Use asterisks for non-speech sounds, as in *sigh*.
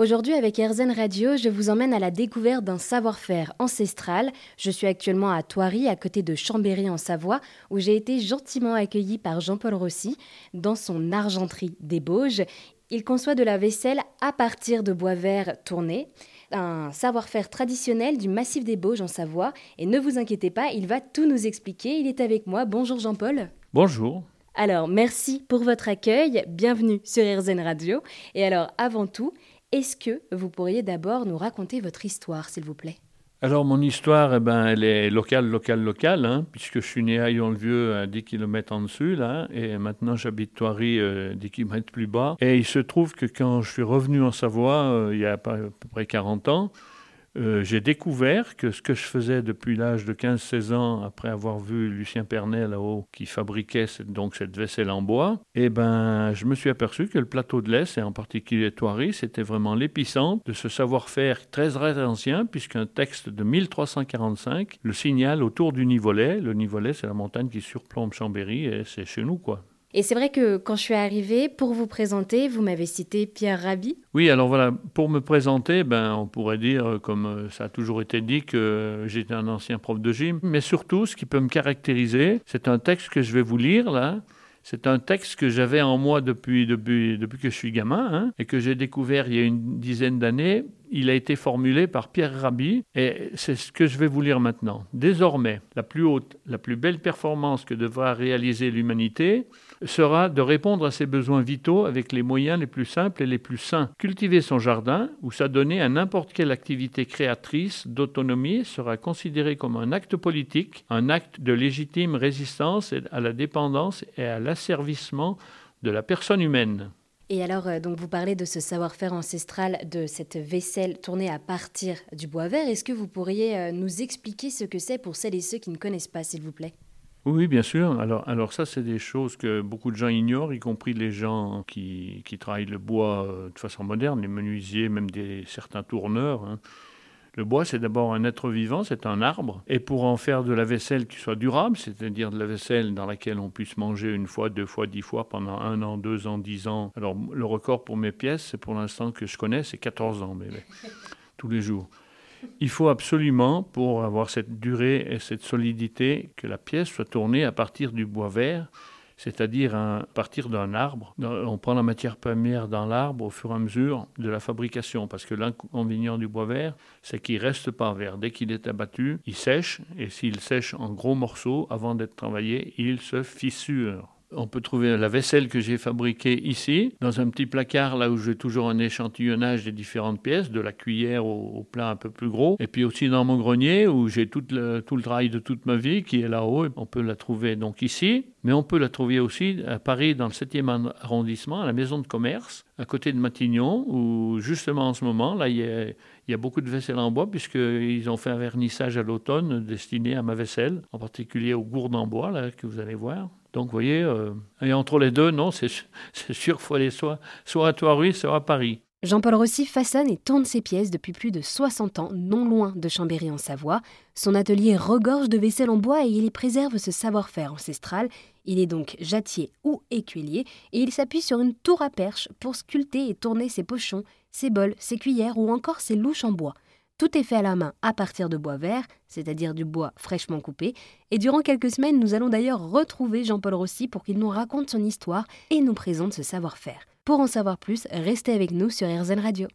Aujourd'hui, avec Erzen Radio, je vous emmène à la découverte d'un savoir-faire ancestral. Je suis actuellement à Thoiry, à côté de Chambéry en Savoie, où j'ai été gentiment accueilli par Jean-Paul Rossi dans son argenterie des Bauges. Il conçoit de la vaisselle à partir de bois vert tourné, un savoir-faire traditionnel du massif des Bauges en Savoie. Et ne vous inquiétez pas, il va tout nous expliquer. Il est avec moi. Bonjour Jean-Paul. Bonjour. Alors, merci pour votre accueil. Bienvenue sur RZN Radio. Et alors, avant tout, est-ce que vous pourriez d'abord nous raconter votre histoire, s'il vous plaît? Alors, mon histoire, eh ben, elle est locale, locale, locale, hein, puisque je suis né à Yon-le-Vieux, à 10 km en dessus, là, et maintenant j'habite Thoiry, euh, 10 km plus bas. Et il se trouve que quand je suis revenu en Savoie, euh, il y a à peu près 40 ans, euh, j'ai découvert que ce que je faisais depuis l'âge de 15-16 ans, après avoir vu Lucien Pernet là-haut, qui fabriquait cette, donc cette vaisselle en bois, eh ben, je me suis aperçu que le plateau de l'Est, et en particulier Thoiry, c'était vraiment l'épicentre de ce savoir-faire très, très ancien, puisqu'un texte de 1345 le signale autour du Nivolet. Le Nivolet, c'est la montagne qui surplombe Chambéry, et c'est chez nous, quoi. Et c'est vrai que quand je suis arrivée, pour vous présenter, vous m'avez cité Pierre Rabhi. Oui, alors voilà, pour me présenter, ben, on pourrait dire, comme euh, ça a toujours été dit, que j'étais un ancien prof de gym. Mais surtout, ce qui peut me caractériser, c'est un texte que je vais vous lire là. C'est un texte que j'avais en moi depuis, depuis, depuis que je suis gamin hein, et que j'ai découvert il y a une dizaine d'années. Il a été formulé par Pierre Rabhi et c'est ce que je vais vous lire maintenant. Désormais, la plus haute, la plus belle performance que devra réaliser l'humanité, sera de répondre à ses besoins vitaux avec les moyens les plus simples et les plus sains. Cultiver son jardin ou s'adonner à n'importe quelle activité créatrice d'autonomie sera considéré comme un acte politique, un acte de légitime résistance à la dépendance et à l'asservissement de la personne humaine. Et alors, euh, donc vous parlez de ce savoir-faire ancestral, de cette vaisselle tournée à partir du bois vert. Est-ce que vous pourriez euh, nous expliquer ce que c'est pour celles et ceux qui ne connaissent pas, s'il vous plaît? Oui, bien sûr. Alors, alors ça, c'est des choses que beaucoup de gens ignorent, y compris les gens qui, qui travaillent le bois euh, de façon moderne, les menuisiers, même des, certains tourneurs. Hein. Le bois, c'est d'abord un être vivant, c'est un arbre. Et pour en faire de la vaisselle qui soit durable, c'est-à-dire de la vaisselle dans laquelle on puisse manger une fois, deux fois, dix fois pendant un an, deux ans, dix ans. Alors, le record pour mes pièces, c'est pour l'instant que je connais, c'est 14 ans, mais *laughs* tous les jours. Il faut absolument, pour avoir cette durée et cette solidité, que la pièce soit tournée à partir du bois vert, c'est-à-dire à partir d'un arbre. On prend la matière première dans l'arbre au fur et à mesure de la fabrication, parce que l'inconvénient du bois vert, c'est qu'il reste pas vert. Dès qu'il est abattu, il sèche, et s'il sèche en gros morceaux, avant d'être travaillé, il se fissure. On peut trouver la vaisselle que j'ai fabriquée ici, dans un petit placard là où j'ai toujours un échantillonnage des différentes pièces, de la cuillère au, plat un peu plus gros. Et puis aussi dans mon grenier où j'ai tout le, travail de toute ma vie qui est là-haut. On peut la trouver donc ici, mais on peut la trouver aussi à Paris dans le 7e arrondissement, à la maison de commerce, à côté de Matignon, où justement en ce moment, là, il y a, il y a beaucoup de vaisselle en bois, puisqu'ils ont fait un vernissage à l'automne destiné à ma vaisselle, en particulier aux gourdes en bois, là, que vous allez voir. Donc, vous voyez, euh, et entre les deux, non, c'est sûr *laughs* qu'il faut aller soit, soit à Thoiry, soit à Paris. Jean-Paul Rossi façonne et tourne ses pièces depuis plus de 60 ans, non loin de Chambéry en Savoie. Son atelier regorge de vaisselle en bois et il y préserve ce savoir-faire ancestral. Il est donc jattier ou écuelier et il s'appuie sur une tour à perche pour sculpter et tourner ses pochons, ses bols, ses cuillères ou encore ses louches en bois. Tout est fait à la main à partir de bois vert, c'est-à-dire du bois fraîchement coupé. Et durant quelques semaines, nous allons d'ailleurs retrouver Jean-Paul Rossi pour qu'il nous raconte son histoire et nous présente ce savoir-faire. Pour en savoir plus, restez avec nous sur RZN Radio.